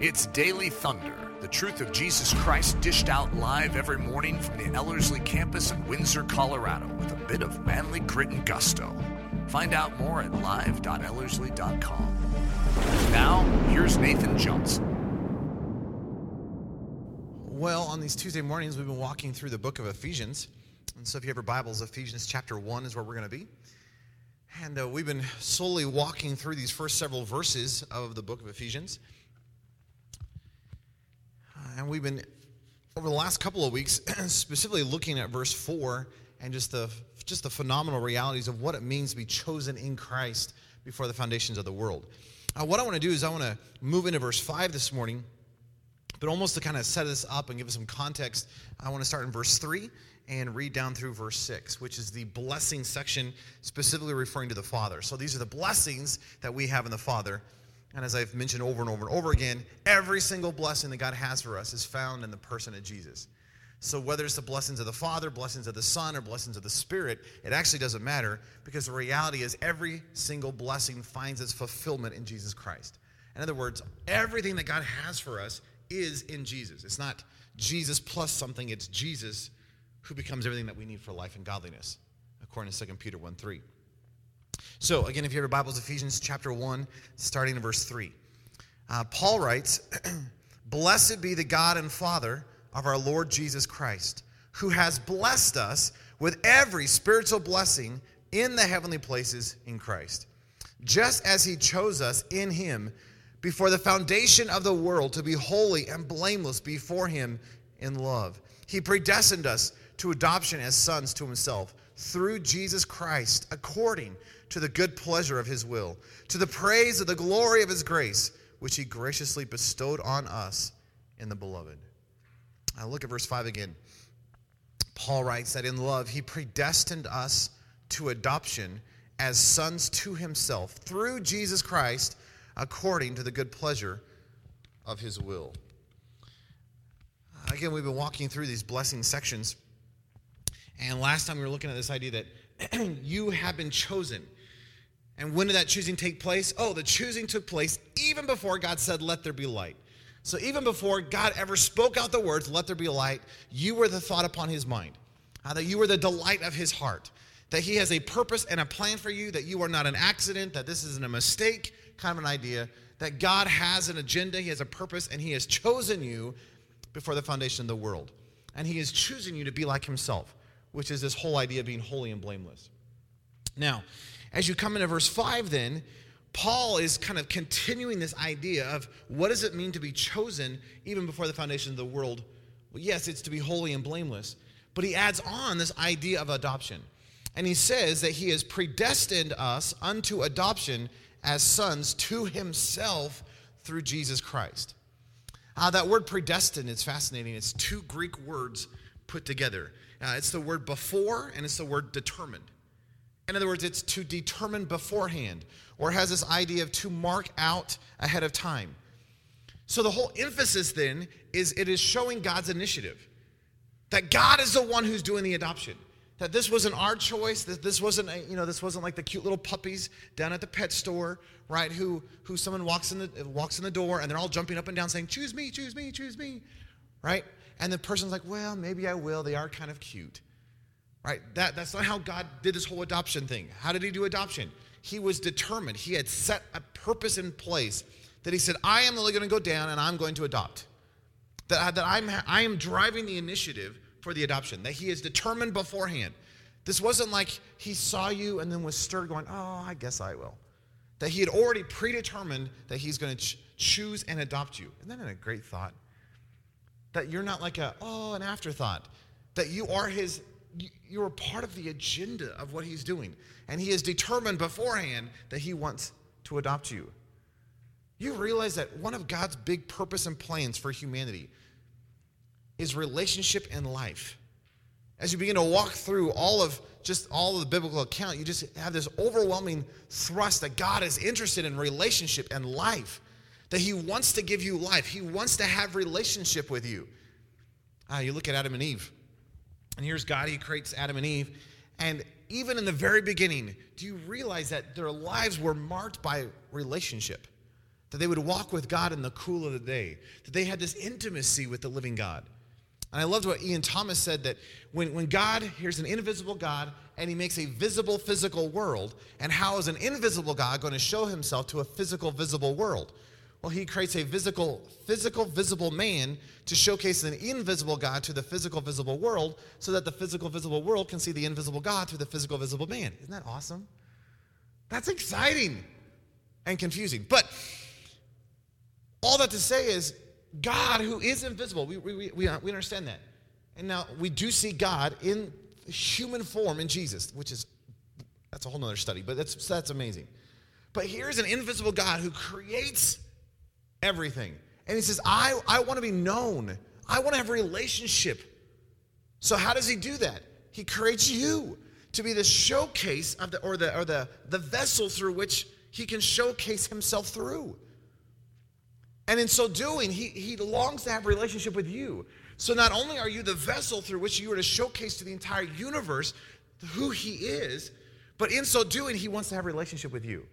It's Daily Thunder, the truth of Jesus Christ dished out live every morning from the Ellerslie campus in Windsor, Colorado, with a bit of manly grit and gusto. Find out more at live.ellerslie.com. Now, here's Nathan Johnson. Well, on these Tuesday mornings, we've been walking through the book of Ephesians. And so, if you have your Bibles, Ephesians chapter 1 is where we're going to be. And uh, we've been slowly walking through these first several verses of the book of Ephesians. And we've been, over the last couple of weeks, specifically looking at verse 4 and just the, just the phenomenal realities of what it means to be chosen in Christ before the foundations of the world. Uh, what I want to do is I want to move into verse 5 this morning, but almost to kind of set this up and give us some context, I want to start in verse 3 and read down through verse 6, which is the blessing section, specifically referring to the Father. So these are the blessings that we have in the Father. And as I've mentioned over and over and over again, every single blessing that God has for us is found in the person of Jesus. So whether it's the blessings of the Father, blessings of the Son, or blessings of the Spirit, it actually doesn't matter because the reality is every single blessing finds its fulfillment in Jesus Christ. In other words, everything that God has for us is in Jesus. It's not Jesus plus something, it's Jesus who becomes everything that we need for life and godliness, according to 2 Peter 1 3. So, again, if you have your Bibles, Ephesians chapter 1, starting in verse 3. Uh, Paul writes, Blessed be the God and Father of our Lord Jesus Christ, who has blessed us with every spiritual blessing in the heavenly places in Christ, just as he chose us in him before the foundation of the world to be holy and blameless before him in love. He predestined us to adoption as sons to himself through Jesus Christ, according to the good pleasure of his will, to the praise of the glory of his grace, which he graciously bestowed on us in the beloved. Now look at verse 5 again. Paul writes that in love, he predestined us to adoption as sons to himself through Jesus Christ, according to the good pleasure of his will. Again, we've been walking through these blessing sections. And last time we were looking at this idea that you have been chosen. And when did that choosing take place? Oh, the choosing took place even before God said, Let there be light. So even before God ever spoke out the words, Let there be light, you were the thought upon his mind, uh, that you were the delight of his heart, that he has a purpose and a plan for you, that you are not an accident, that this isn't a mistake, kind of an idea, that God has an agenda, he has a purpose, and he has chosen you before the foundation of the world. And he is choosing you to be like himself, which is this whole idea of being holy and blameless. Now, as you come into verse 5, then, Paul is kind of continuing this idea of what does it mean to be chosen even before the foundation of the world? Well, yes, it's to be holy and blameless, but he adds on this idea of adoption. And he says that he has predestined us unto adoption as sons to himself through Jesus Christ. Uh, that word predestined is fascinating. It's two Greek words put together. Uh, it's the word before and it's the word determined. In other words, it's to determine beforehand, or has this idea of to mark out ahead of time. So the whole emphasis then is it is showing God's initiative. That God is the one who's doing the adoption. That this wasn't our choice, that this wasn't, you know, this wasn't like the cute little puppies down at the pet store, right? Who who someone walks in the walks in the door and they're all jumping up and down saying, choose me, choose me, choose me. Right? And the person's like, well, maybe I will. They are kind of cute. Right? That, that's not how God did this whole adoption thing. How did he do adoption? He was determined. He had set a purpose in place that he said, I am really going to go down and I'm going to adopt. That, that I'm, I am driving the initiative for the adoption, that he is determined beforehand. This wasn't like he saw you and then was stirred going, oh, I guess I will. That he had already predetermined that he's going to ch- choose and adopt you. Isn't that a great thought? That you're not like a, oh, an afterthought. That you are his you're part of the agenda of what he's doing. And he has determined beforehand that he wants to adopt you. You realize that one of God's big purpose and plans for humanity is relationship and life. As you begin to walk through all of just all of the biblical account, you just have this overwhelming thrust that God is interested in relationship and life. That he wants to give you life. He wants to have relationship with you. Ah, you look at Adam and Eve. And here's God, He creates Adam and Eve. And even in the very beginning, do you realize that their lives were marked by relationship? that they would walk with God in the cool of the day, that they had this intimacy with the living God. And I loved what Ian Thomas said that when, when God, here's an invisible God, and he makes a visible physical world, and how is an invisible God going to show himself to a physical, visible world? Well, he creates a physical, physical, visible man to showcase an invisible God to the physical, visible world, so that the physical, visible world can see the invisible God through the physical, visible man. Isn't that awesome? That's exciting and confusing. But all that to say is, God, who is invisible, we, we, we, we uh, understand that. And now we do see God in human form in Jesus, which is, that's a whole nother study, but that's, that's amazing. But here's an invisible God who creates everything. And he says, I, I want to be known. I want to have a relationship. So how does he do that? He creates you to be the showcase of the or the or the, the vessel through which he can showcase himself through. And in so doing, he, he longs to have relationship with you. So not only are you the vessel through which you are to showcase to the entire universe who he is, but in so doing, he wants to have relationship with you.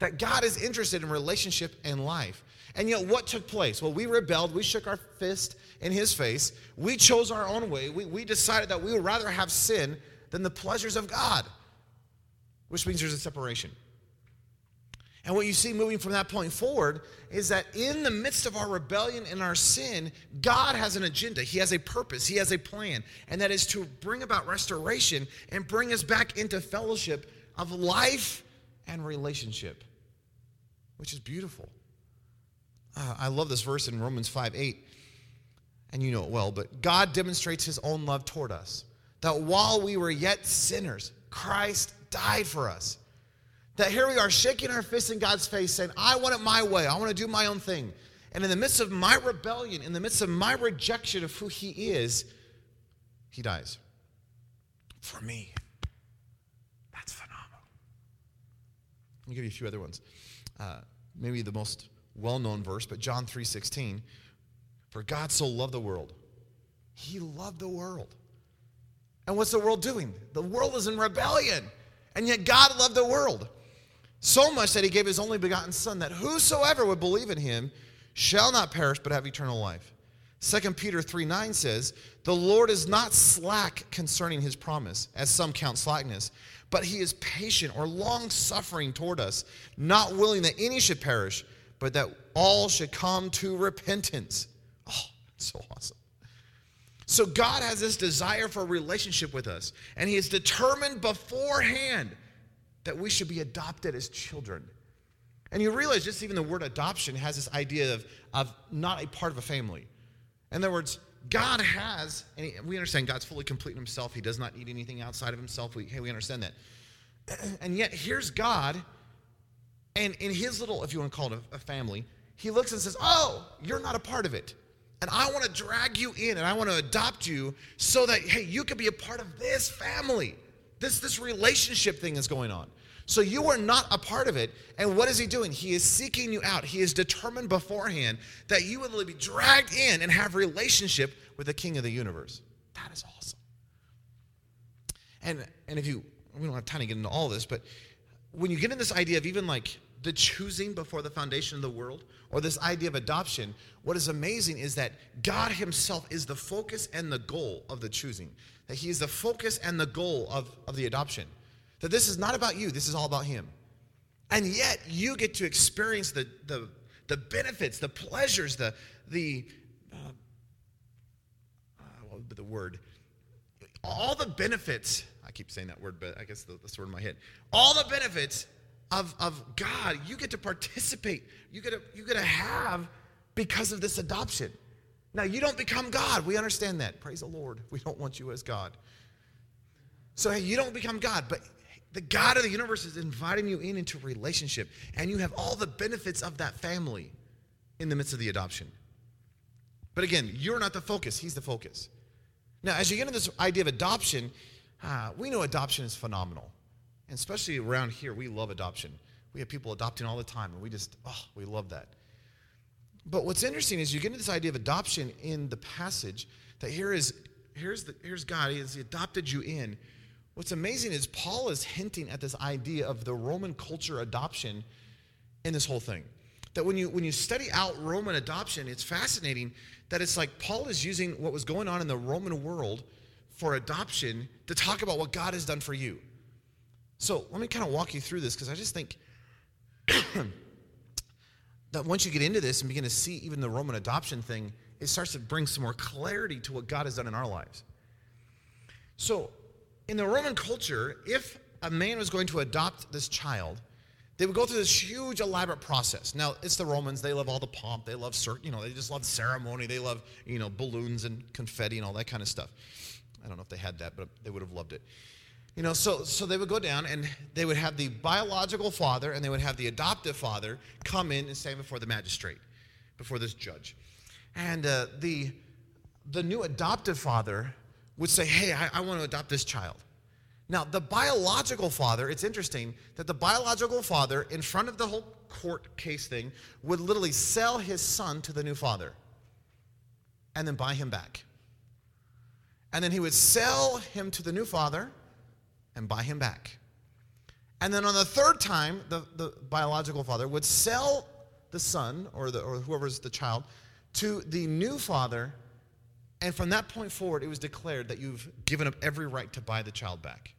That God is interested in relationship and life. And yet, what took place? Well, we rebelled. We shook our fist in his face. We chose our own way. We, we decided that we would rather have sin than the pleasures of God, which means there's a separation. And what you see moving from that point forward is that in the midst of our rebellion and our sin, God has an agenda. He has a purpose. He has a plan. And that is to bring about restoration and bring us back into fellowship of life and relationship, which is beautiful. Uh, I love this verse in Romans 5 8, and you know it well, but God demonstrates his own love toward us. That while we were yet sinners, Christ died for us that here we are shaking our fists in God's face saying, I want it my way. I want to do my own thing. And in the midst of my rebellion, in the midst of my rejection of who He is, He dies. For me. That's phenomenal. Let me give you a few other ones. Uh, maybe the most well known verse, but John 3:16, For God so loved the world. He loved the world. And what's the world doing? The world is in rebellion. And yet God loved the world. So much that he gave his only begotten Son, that whosoever would believe in him shall not perish but have eternal life. 2 Peter 3 9 says, The Lord is not slack concerning his promise, as some count slackness, but he is patient or long suffering toward us, not willing that any should perish, but that all should come to repentance. Oh, so awesome. So God has this desire for a relationship with us, and he is determined beforehand that we should be adopted as children. And you realize just even the word adoption has this idea of, of not a part of a family. In other words, God has, and we understand God's fully complete in himself. He does not need anything outside of himself. We, hey, we understand that. And yet, here's God, and in his little, if you want to call it a, a family, he looks and says, Oh, you're not a part of it. And I want to drag you in and I want to adopt you so that, hey, you could be a part of this family. This, this relationship thing is going on. So you are not a part of it. And what is he doing? He is seeking you out. He is determined beforehand that you will be dragged in and have relationship with the king of the universe. That is awesome. And and if you we don't have time to get into all this, but when you get in this idea of even like the choosing before the foundation of the world, or this idea of adoption, what is amazing is that God Himself is the focus and the goal of the choosing. That He is the focus and the goal of, of the adoption. That this is not about you, this is all about Him. And yet, you get to experience the, the, the benefits, the pleasures, the, the uh, uh, what would be the word? All the benefits. I keep saying that word, but I guess the, that's the word in my head. All the benefits of, of God, you get to participate. You get to, you get to have because of this adoption. Now, you don't become God. We understand that. Praise the Lord. We don't want you as God. So, hey, you don't become God, but the God of the universe is inviting you in into relationship, and you have all the benefits of that family in the midst of the adoption. But again, you're not the focus, He's the focus. Now, as you get into this idea of adoption, uh, we know adoption is phenomenal. And especially around here, we love adoption. We have people adopting all the time, and we just, oh, we love that. But what's interesting is you get into this idea of adoption in the passage that here is here's the here's God, He has adopted you in. What's amazing is Paul is hinting at this idea of the Roman culture adoption in this whole thing. that when you when you study out Roman adoption, it's fascinating that it's like Paul is using what was going on in the Roman world for adoption to talk about what God has done for you. So let me kind of walk you through this because I just think that once you get into this and begin to see even the Roman adoption thing, it starts to bring some more clarity to what God has done in our lives. So, in the Roman culture, if a man was going to adopt this child, they would go through this huge, elaborate process. Now, it's the Romans; they love all the pomp, they love, you know, they just love ceremony, they love, you know, balloons and confetti and all that kind of stuff. I don't know if they had that, but they would have loved it. You know, so so they would go down and they would have the biological father and they would have the adoptive father come in and stand before the magistrate, before this judge, and uh, the the new adoptive father would say, "Hey, I, I want to adopt this child." Now, the biological father, it's interesting that the biological father, in front of the whole court case thing, would literally sell his son to the new father and then buy him back. And then he would sell him to the new father and buy him back. And then on the third time, the, the biological father would sell the son or, the, or whoever's the child to the new father. And from that point forward, it was declared that you've given up every right to buy the child back.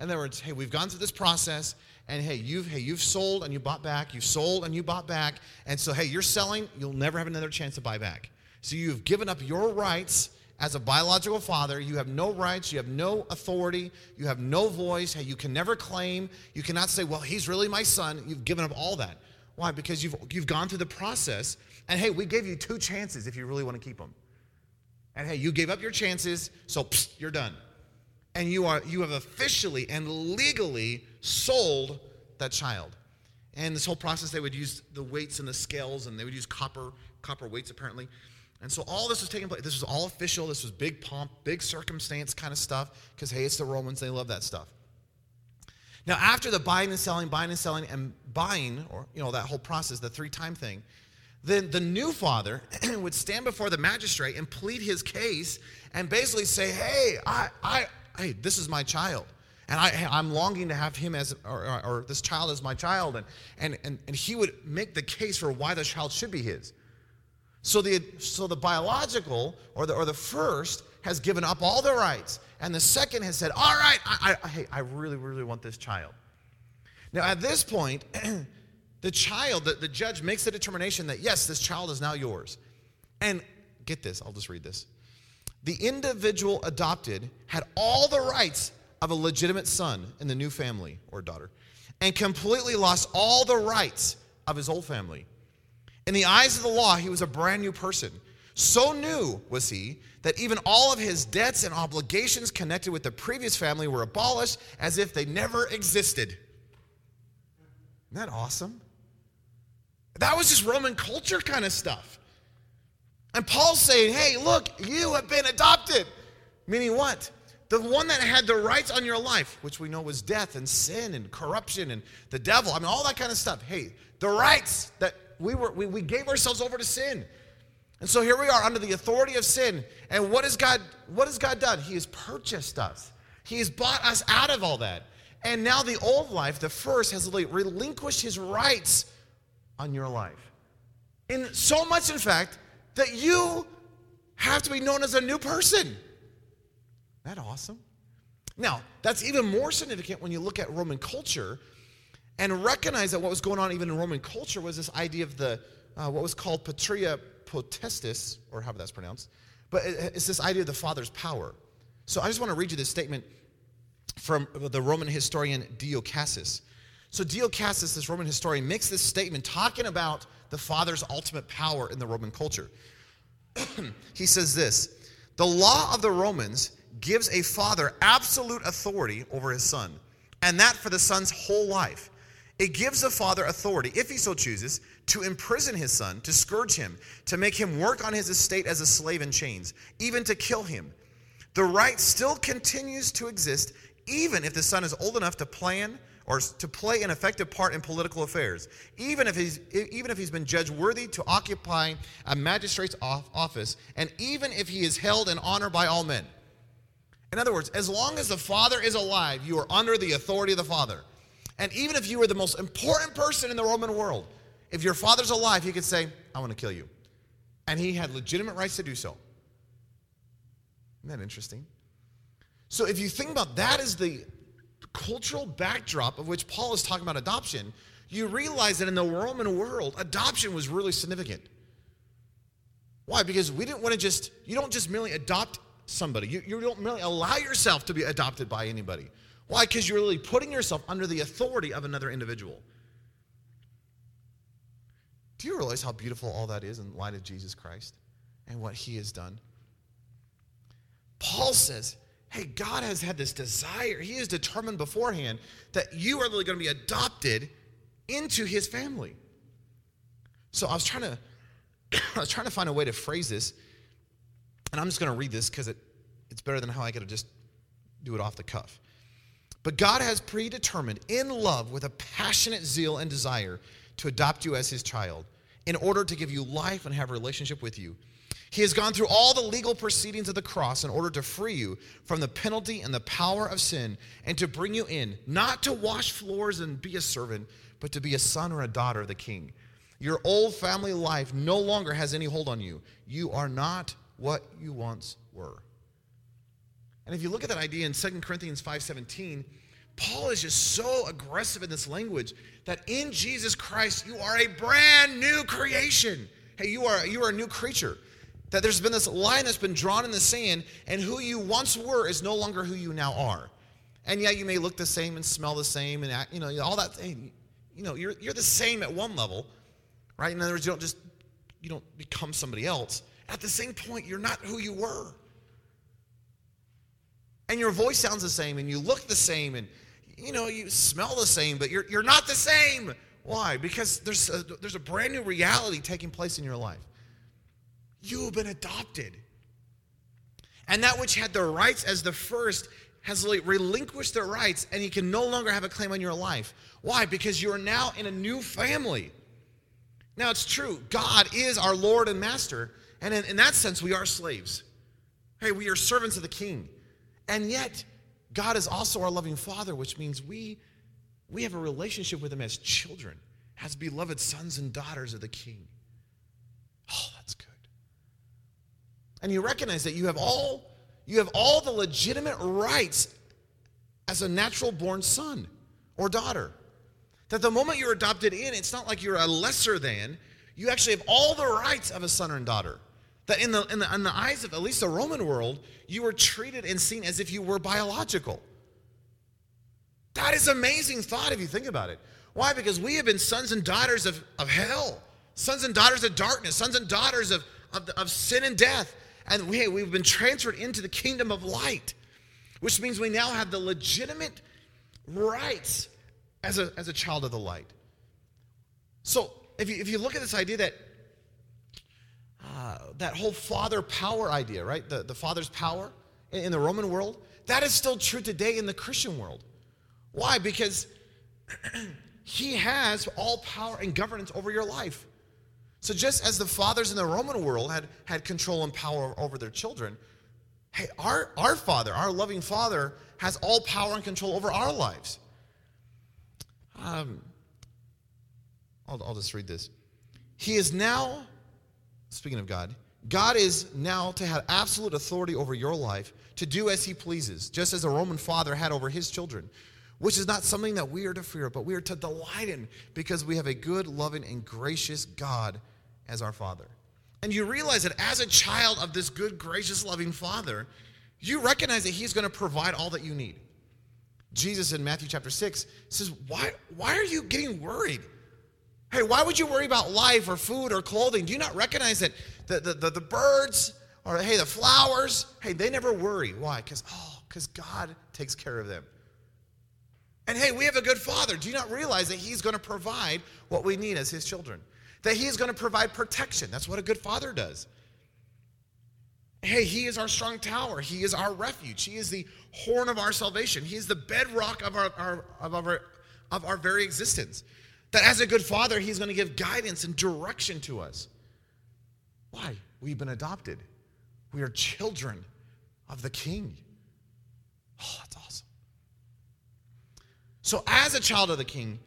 In other words, hey, we've gone through this process, and hey, you've hey, you've sold and you bought back, you've sold and you bought back, and so hey, you're selling, you'll never have another chance to buy back. So you've given up your rights as a biological father. You have no rights, you have no authority, you have no voice. You can never claim, you cannot say, well, he's really my son. You've given up all that. Why? Because you've you've gone through the process, and hey, we gave you two chances if you really want to keep them. And hey, you gave up your chances, so psst, you're done and you are you have officially and legally sold that child. And this whole process, they would use the weights and the scales, and they would use copper copper weights apparently. And so all this was taking place. This was all official. This was big pomp, big circumstance kind of stuff. Because hey, it's the Romans; they love that stuff. Now, after the buying and selling, buying and selling, and buying, or you know that whole process, the three-time thing, then the new father would stand before the magistrate and plead his case and basically say, "Hey, I, I, hey, this is my child. And I, I'm longing to have him as, or, or, or this child as my child. And, and, and, and he would make the case for why the child should be his. So the, so the biological or the, or the first has given up all their rights. And the second has said, all right, I, I, hey, I really, really want this child. Now, at this point, the child, the, the judge makes the determination that, yes, this child is now yours. And get this, I'll just read this the individual adopted had all the rights of a legitimate son in the new family or daughter and completely lost all the rights of his old family. In the eyes of the law, he was a brand new person. So new was he that even all of his debts and obligations connected with the previous family were abolished as if they never existed. Isn't that awesome? That was just Roman culture kind of stuff. And Paul's saying, hey, look, you have been adopted. Meaning what? The one that had the rights on your life, which we know was death and sin and corruption and the devil. I mean, all that kind of stuff. Hey, the rights that we were, we, we gave ourselves over to sin. And so here we are under the authority of sin. And what has God, what has God done? He has purchased us. He has bought us out of all that. And now the old life, the first, has relinquished his rights on your life. And so much, in fact, that you have to be known as a new person. Isn't that awesome? Now, that's even more significant when you look at Roman culture and recognize that what was going on even in Roman culture was this idea of the uh, what was called patria potestas, or however that's pronounced. But it's this idea of the father's power. So I just want to read you this statement from the Roman historian Dio Cassius. So Dio Cassius, this Roman historian, makes this statement talking about the father's ultimate power in the Roman culture. he says this The law of the Romans gives a father absolute authority over his son, and that for the son's whole life. It gives the father authority, if he so chooses, to imprison his son, to scourge him, to make him work on his estate as a slave in chains, even to kill him. The right still continues to exist, even if the son is old enough to plan or to play an effective part in political affairs, even if he's, even if he's been judged worthy to occupy a magistrate's office, and even if he is held in honor by all men. In other words, as long as the Father is alive, you are under the authority of the Father. And even if you were the most important person in the Roman world, if your father's alive, he could say, I want to kill you. And he had legitimate rights to do so. Isn't that interesting? So if you think about that as the cultural backdrop of which Paul is talking about adoption, you realize that in the Roman world, adoption was really significant. Why? Because we didn't want to just, you don't just merely adopt somebody. You, you don't merely allow yourself to be adopted by anybody. Why? Because you're really putting yourself under the authority of another individual. Do you realize how beautiful all that is in light of Jesus Christ and what he has done? Paul says, hey, God has had this desire. He has determined beforehand that you are really going to be adopted into his family. So I was trying to I was trying to find a way to phrase this, and I'm just going to read this because it, it's better than how I could have just do it off the cuff. But God has predetermined in love with a passionate zeal and desire to adopt you as his child in order to give you life and have a relationship with you. He has gone through all the legal proceedings of the cross in order to free you from the penalty and the power of sin and to bring you in, not to wash floors and be a servant, but to be a son or a daughter of the king. Your old family life no longer has any hold on you. You are not what you once were. And if you look at that idea in 2 Corinthians 5:17, Paul is just so aggressive in this language that in Jesus Christ you are a brand new creation. Hey, you are you are a new creature. That there's been this line that's been drawn in the sand, and who you once were is no longer who you now are. And yeah, you may look the same and smell the same, and act, you know all that. Thing. You know, you're you're the same at one level, right? In other words, you don't just you don't become somebody else. At the same point, you're not who you were. And your voice sounds the same, and you look the same, and you know you smell the same, but you're you're not the same. Why? Because there's a, there's a brand new reality taking place in your life. You have been adopted. And that which had the rights as the first has relinquished their rights and he can no longer have a claim on your life. Why? Because you are now in a new family. Now, it's true, God is our Lord and Master. And in, in that sense, we are slaves. Hey, we are servants of the King. And yet, God is also our loving Father, which means we, we have a relationship with Him as children, as beloved sons and daughters of the King. Oh, that's good. And you recognize that you have all you have all the legitimate rights as a natural born son or daughter. That the moment you're adopted in it's not like you're a lesser than you actually have all the rights of a son or daughter that in the, in the in the eyes of at least the roman world you were treated and seen as if you were biological. That is amazing thought if you think about it. Why? Because we have been sons and daughters of, of hell sons and daughters of darkness sons and daughters of, of, of sin and death. And we, we've been transferred into the kingdom of light, which means we now have the legitimate rights as a, as a child of the light. So if you, if you look at this idea that uh, that whole father power idea, right? The, the father's power in, in the Roman world, that is still true today in the Christian world. Why? Because he has all power and governance over your life. So just as the fathers in the Roman world had, had control and power over their children, hey, our, our Father, our loving Father, has all power and control over our lives. Um, I'll, I'll just read this. He is now, speaking of God, God is now to have absolute authority over your life to do as he pleases, just as a Roman father had over his children, which is not something that we are to fear, but we are to delight in because we have a good, loving, and gracious God as our Father. And you realize that as a child of this good, gracious, loving Father, you recognize that He's going to provide all that you need. Jesus in Matthew chapter 6 says, Why, why are you getting worried? Hey, why would you worry about life or food or clothing? Do you not recognize that the, the, the, the birds or, hey, the flowers, hey, they never worry. Why? Because, oh, because God takes care of them. And hey, we have a good father. Do you not realize that he's going to provide what we need as his children? that He is going to provide protection. That's what a good father does. Hey, He is our strong tower. He is our refuge. He is the horn of our salvation. He is the bedrock of our, our, of our, of our very existence. That as a good father, He's going to give guidance and direction to us. Why? We've been adopted. We are children of the King. Oh, that's awesome. So, as a child of the King,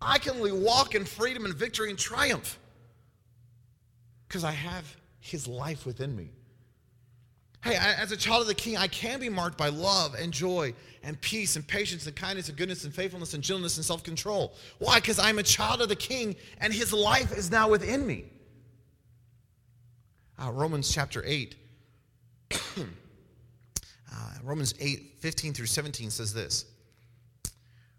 I can only walk in freedom and victory and triumph because I have his life within me. Hey, I, as a child of the king, I can be marked by love and joy and peace and patience and kindness and goodness and faithfulness and gentleness and self control. Why? Because I'm a child of the king and his life is now within me. Uh, Romans chapter 8. uh, Romans 8, 15 through 17 says this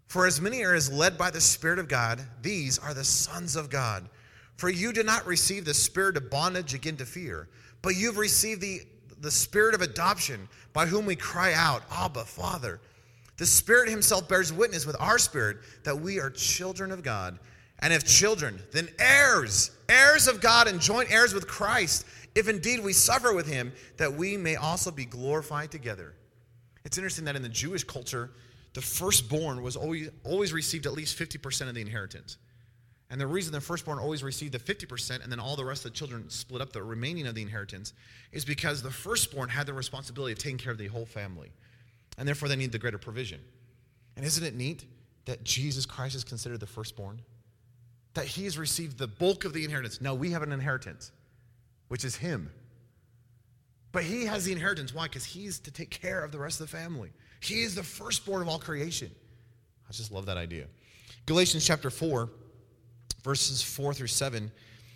For as many are as led by the Spirit of God, these are the sons of God. For you did not receive the spirit of bondage again to fear, but you've received the the spirit of adoption by whom we cry out, Abba, Father. The Spirit Himself bears witness with our spirit that we are children of God. And if children, then heirs, heirs of God and joint heirs with Christ, if indeed we suffer with Him, that we may also be glorified together. It's interesting that in the Jewish culture, the firstborn was always, always received at least 50% of the inheritance. And the reason the firstborn always received the 50% and then all the rest of the children split up the remaining of the inheritance is because the firstborn had the responsibility of taking care of the whole family. And therefore, they need the greater provision. And isn't it neat that Jesus Christ is considered the firstborn? That he has received the bulk of the inheritance. Now, we have an inheritance, which is him. But he has the inheritance. Why? Because he's to take care of the rest of the family. He is the firstborn of all creation. I just love that idea. Galatians chapter 4 verses 4 through 7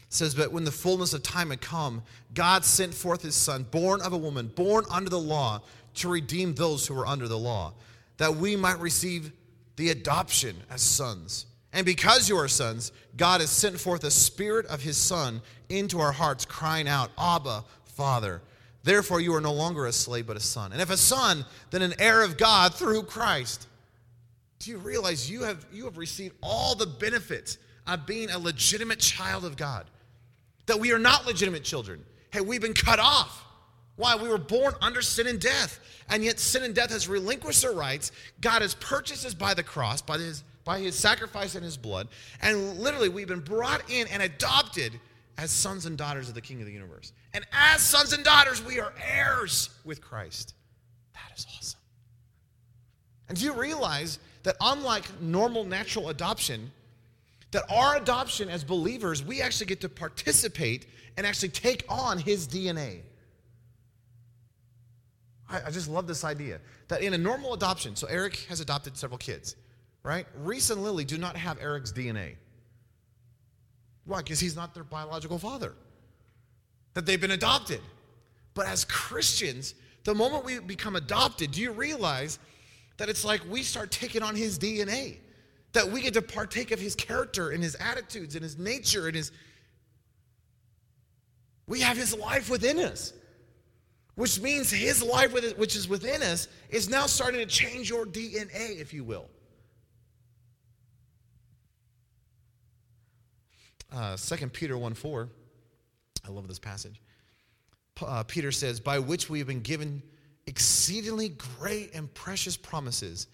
says, But when the fullness of time had come, God sent forth his son, born of a woman, born under the law, to redeem those who were under the law, that we might receive the adoption as sons. And because you are sons, God has sent forth the Spirit of His Son into our hearts, crying out, Abba, Father. Therefore, you are no longer a slave, but a son. And if a son, then an heir of God through Christ. Do you realize you have, you have received all the benefits of being a legitimate child of God. That we are not legitimate children. Hey, we've been cut off. Why? We were born under sin and death. And yet sin and death has relinquished our rights. God has purchased us by the cross, by his, by his sacrifice and his blood. And literally, we've been brought in and adopted as sons and daughters of the King of the universe. And as sons and daughters, we are heirs with Christ. That is awesome. And do you realize that unlike normal natural adoption, that our adoption as believers, we actually get to participate and actually take on his DNA. I, I, just love this idea that in a normal adoption, so Eric has adopted several kids, right? Reese and Lily do not have Eric's DNA. Why? Because he's not their biological father, that they've been adopted. But as Christians, the moment we become adopted, do you realize that it's like we start taking on his DNA? That we get to partake of his character and his attitudes and his nature and his. We have his life within us, which means his life, which is within us, is now starting to change your DNA, if you will. Uh, 2 Peter 1 4, I love this passage. Uh, Peter says, By which we have been given exceedingly great and precious promises,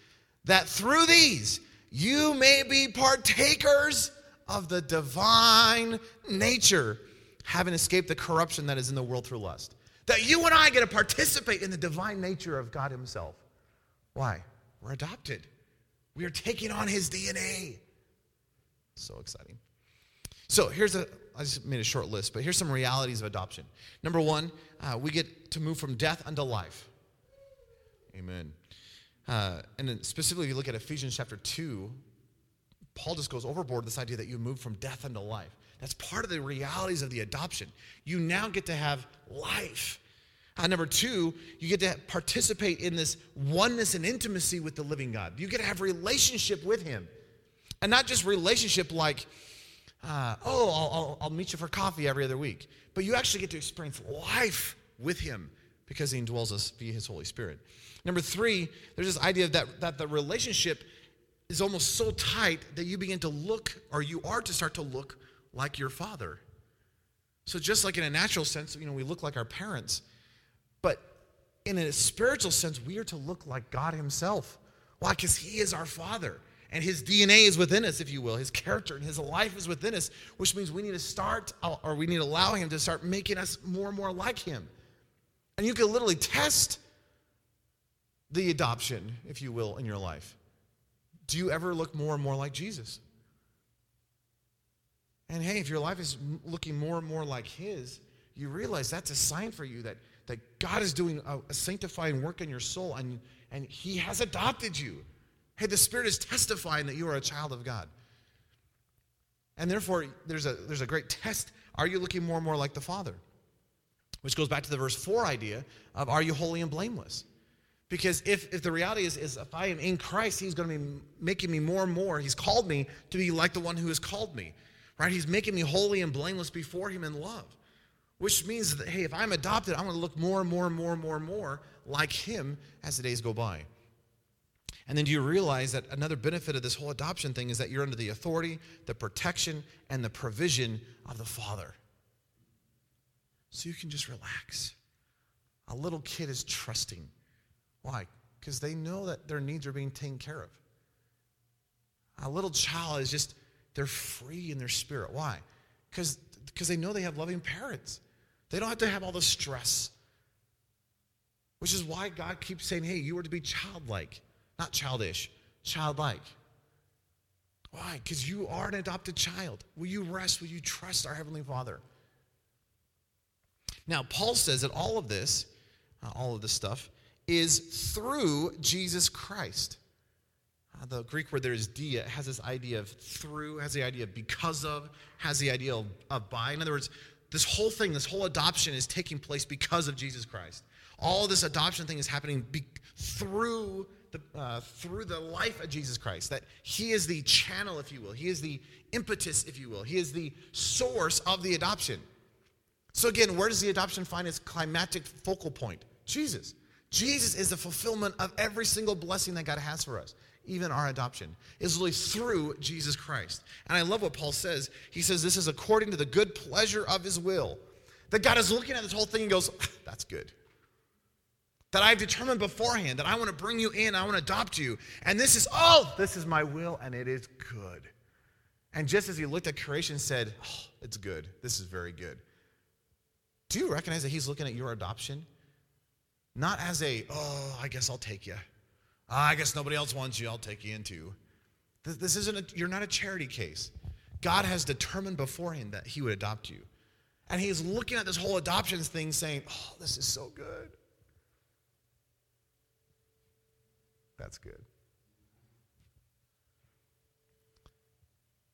that through these you may be partakers of the divine nature, having escaped the corruption that is in the world through lust. That you and I get to participate in the divine nature of God Himself. Why? We're adopted. We are taking on His DNA. So exciting. So here's a, I just made a short list, but here's some realities of adoption. Number one, uh, we get to move from death unto life. Amen. Uh, and then specifically, if you look at Ephesians chapter 2, Paul just goes overboard this idea that you move from death unto life. That's part of the realities of the adoption. You now get to have life. Uh, number two, you get to participate in this oneness and intimacy with the living God. You get to have relationship with Him, and not just relationship like, uh, oh, I'll, I'll, I'll meet you for coffee every other week, but you actually get to experience life with Him because He indwells us via His Holy Spirit. Number three, there's this idea that, that the relationship is almost so tight that you begin to look, or you are to start to look like your father. So, just like in a natural sense, you know, we look like our parents, but in a spiritual sense, we are to look like God Himself. Why? Because He is our Father, and His DNA is within us, if you will. His character and His life is within us, which means we need to start, or we need to allow Him to start making us more and more like Him. And you can literally test the adoption, if you will, in your life? Do you ever look more and more like Jesus? And hey, if your life is looking more and more like His, you realize that's a sign for you that, that God is doing a, a sanctifying work in your soul and, and He has adopted you. Hey, the Spirit is testifying that you are a child of God. And therefore, there's a, there's a great test. Are you looking more and more like the Father? Which goes back to the verse 4 idea of are you holy and blameless? Because if, if the reality is, is if I am in Christ, He's going to be making me more and more. He's called me to be like the one who has called me right? He's making me holy and blameless before Him in love, which means that, hey, if I'm adopted, I'm going to look more and more and more and more and more like Him as the days go by. And then do you realize that another benefit of this whole adoption thing is that you're under the authority, the protection, and the provision of the Father. So you can just relax. A little kid is trusting. Why? Because they know that their needs are being taken care of. A little child is just they're free in their spirit. Why? Because they know they have loving parents. They don't have to have all the stress. Which is why God keeps saying, hey, you are to be childlike, not childish, childlike. Why? Because you are an adopted child. Will you rest? Will you trust our Heavenly Father? Now, Paul says that all of this, uh, all of this stuff, is through Jesus Christ. Uh, the Greek word there is dia, has this idea of through, has the idea of because of, has the idea of, of by. In other words, this whole thing, this whole adoption is taking place because of Jesus Christ. All this adoption thing is happening be, through the, uh, through the life of Jesus Christ. That He is the channel, if you will. He is the impetus, if you will. He is the source of the adoption. So again, where does the adoption find its climactic focal point? Jesus. Jesus is the fulfillment of every single blessing that God has for us even our adoption, is really through Jesus Christ. And I love what Paul says. He says, This is according to the good pleasure of his will. That God is looking at this whole thing and goes, ah, That's good. That I've determined beforehand that I want to bring you in, I want to adopt you. And this is, oh, this is my will, and it is good. And just as he looked at creation and said, oh, It's good, this is very good. Do you recognize that he's looking at your adoption? Not as a, oh, I guess I'll take you. Ah, I guess nobody else wants you. I'll take you into. This isn't a, you're not a charity case. God has determined beforehand that He would adopt you. And He's looking at this whole adoptions thing saying, oh, this is so good. That's good.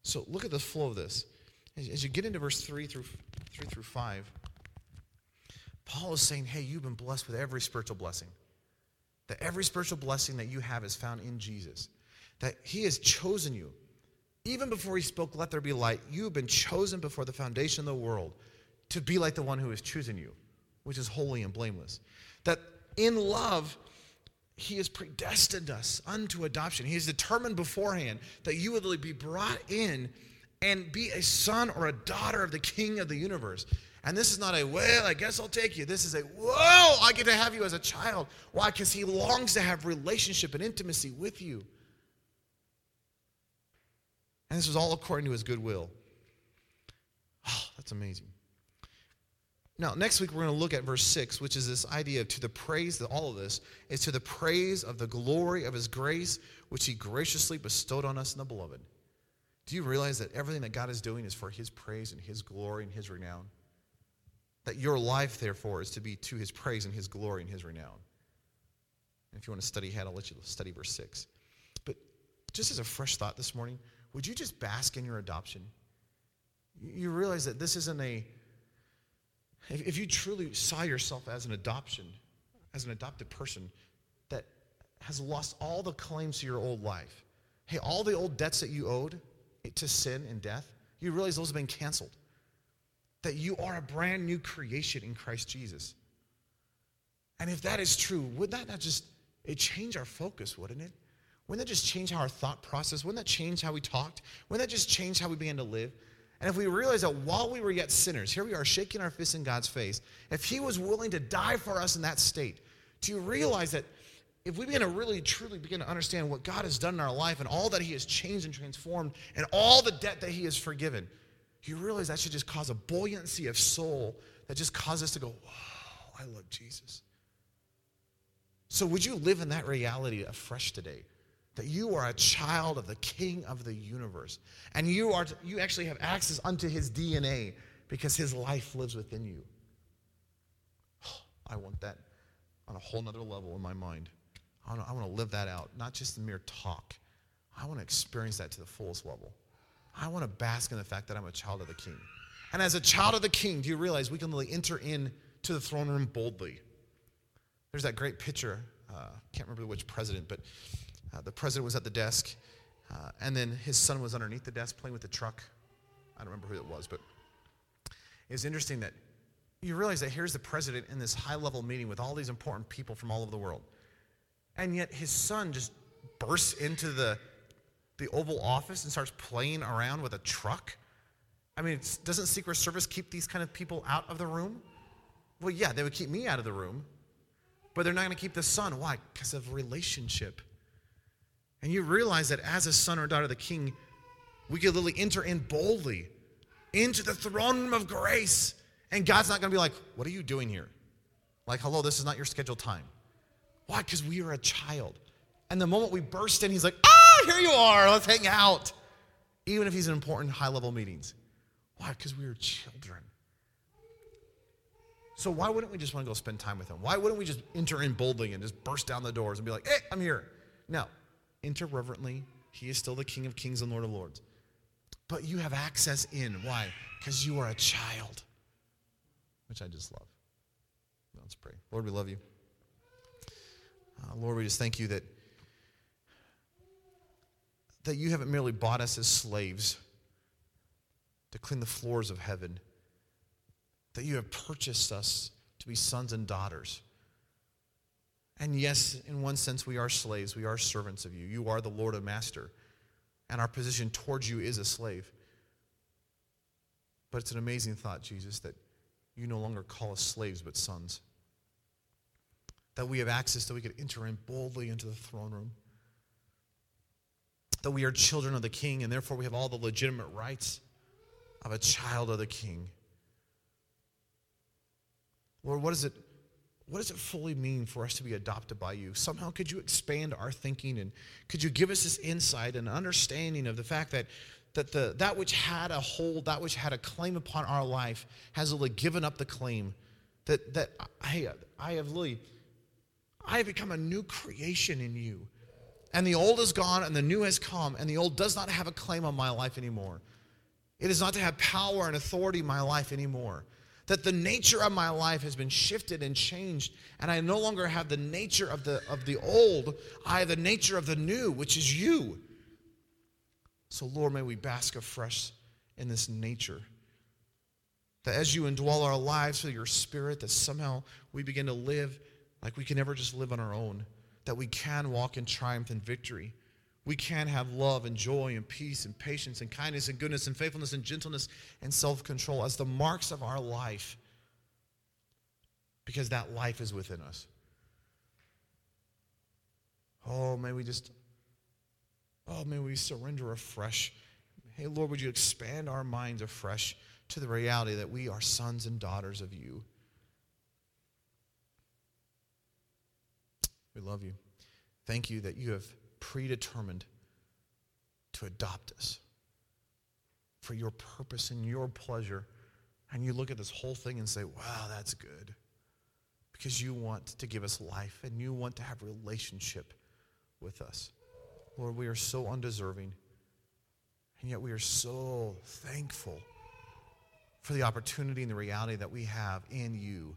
So look at the flow of this. As you get into verse 3 through 3 through 5, Paul is saying, hey, you've been blessed with every spiritual blessing. That every spiritual blessing that you have is found in Jesus. That He has chosen you. Even before He spoke, let there be light, you have been chosen before the foundation of the world to be like the one who has chosen you, which is holy and blameless. That in love, He has predestined us unto adoption. He has determined beforehand that you would be brought in and be a son or a daughter of the King of the universe. And this is not a, well, I guess I'll take you. This is a, whoa, I get to have you as a child. Why? Because he longs to have relationship and intimacy with you. And this is all according to his goodwill. Oh, that's amazing. Now, next week we're going to look at verse 6, which is this idea of to the praise, that all of this is to the praise of the glory of his grace, which he graciously bestowed on us in the beloved. Do you realize that everything that God is doing is for his praise and his glory and his renown? That your life, therefore, is to be to his praise and his glory and his renown. And if you want to study ahead, I'll let you study verse 6. But just as a fresh thought this morning, would you just bask in your adoption? You realize that this isn't a, if you truly saw yourself as an adoption, as an adopted person that has lost all the claims to your old life, hey, all the old debts that you owed to sin and death, you realize those have been canceled that you are a brand new creation in Christ Jesus. And if that is true, would that not just it change our focus, wouldn't it? Wouldn't that just change how our thought process? Wouldn't that change how we talked? Wouldn't that just change how we began to live? And if we realize that while we were yet sinners, here we are shaking our fists in God's face, if He was willing to die for us in that state, do you realize that if we begin to really truly begin to understand what God has done in our life and all that He has changed and transformed and all the debt that He has forgiven, you realize that should just cause a buoyancy of soul that just causes us to go, wow, I love Jesus. So would you live in that reality afresh today? that you are a child of the King of the universe. And you, are, you actually have access unto his DNA because his life lives within you. I want that on a whole nother level in my mind. I want to live that out, not just the mere talk. I want to experience that to the fullest level. I want to bask in the fact that I'm a child of the King. And as a child of the King, do you realize we can really enter in to the throne room boldly? There's that great picture. I uh, can't remember which president, but uh, the president was at the desk, uh, and then his son was underneath the desk playing with the truck. I don't remember who it was, but it's interesting that you realize that here's the president in this high level meeting with all these important people from all over the world. And yet his son just bursts into the, the Oval Office and starts playing around with a truck. I mean, doesn't Secret Service keep these kind of people out of the room? Well, yeah, they would keep me out of the room, but they're not going to keep the son. Why? Because of relationship. And you realize that as a son or daughter of the king, we could literally enter in boldly into the throne room of grace. And God's not going to be like, What are you doing here? Like, hello, this is not your scheduled time. Why? Because we are a child. And the moment we burst in, he's like, Ah, here you are. Let's hang out. Even if he's in important high level meetings. Why? Because we are children. So why wouldn't we just want to go spend time with him? Why wouldn't we just enter in boldly and just burst down the doors and be like, hey, I'm here? No. Enter reverently. He is still the King of Kings and Lord of Lords. But you have access in. Why? Because you are a child, which I just love. Let's pray. Lord, we love you. Uh, Lord, we just thank you that, that you haven't merely bought us as slaves to clean the floors of heaven, that you have purchased us to be sons and daughters. And yes, in one sense, we are slaves. We are servants of you. You are the Lord and Master and our position towards you is a slave. But it's an amazing thought, Jesus, that you no longer call us slaves but sons. That we have access, that we could enter in boldly into the throne room. That we are children of the king, and therefore we have all the legitimate rights of a child of the king. Lord, what is it? what does it fully mean for us to be adopted by you? Somehow, could you expand our thinking and could you give us this insight and understanding of the fact that, that the, that which had a hold, that which had a claim upon our life, has really given up the claim? That, that I, I have really, I have become a new creation in you. And the old is gone and the new has come, and the old does not have a claim on my life anymore. It is not to have power and authority in my life anymore. That the nature of my life has been shifted and changed and i no longer have the nature of the of the old. I have the nature of the new which is you. So lord may we bask afresh in this nature. That as you indwell our lives with your spirit that somehow we begin to live like we can never just live on our own that we can walk in triumph and victory we can have love and joy and peace and patience and kindness and goodness and faithfulness and gentleness and self control as the marks of our life because that life is within us. Oh, may we just, oh, may we surrender afresh. Hey, Lord, would you expand our minds afresh to the reality that we are sons and daughters of you? We love you. Thank you that you have predetermined to adopt us for your purpose and your pleasure. And you look at this whole thing and say, wow, that's good. Because you want to give us life and you want to have relationship with us. Lord, we are so undeserving. And yet we are so thankful for the opportunity and the reality that we have in you.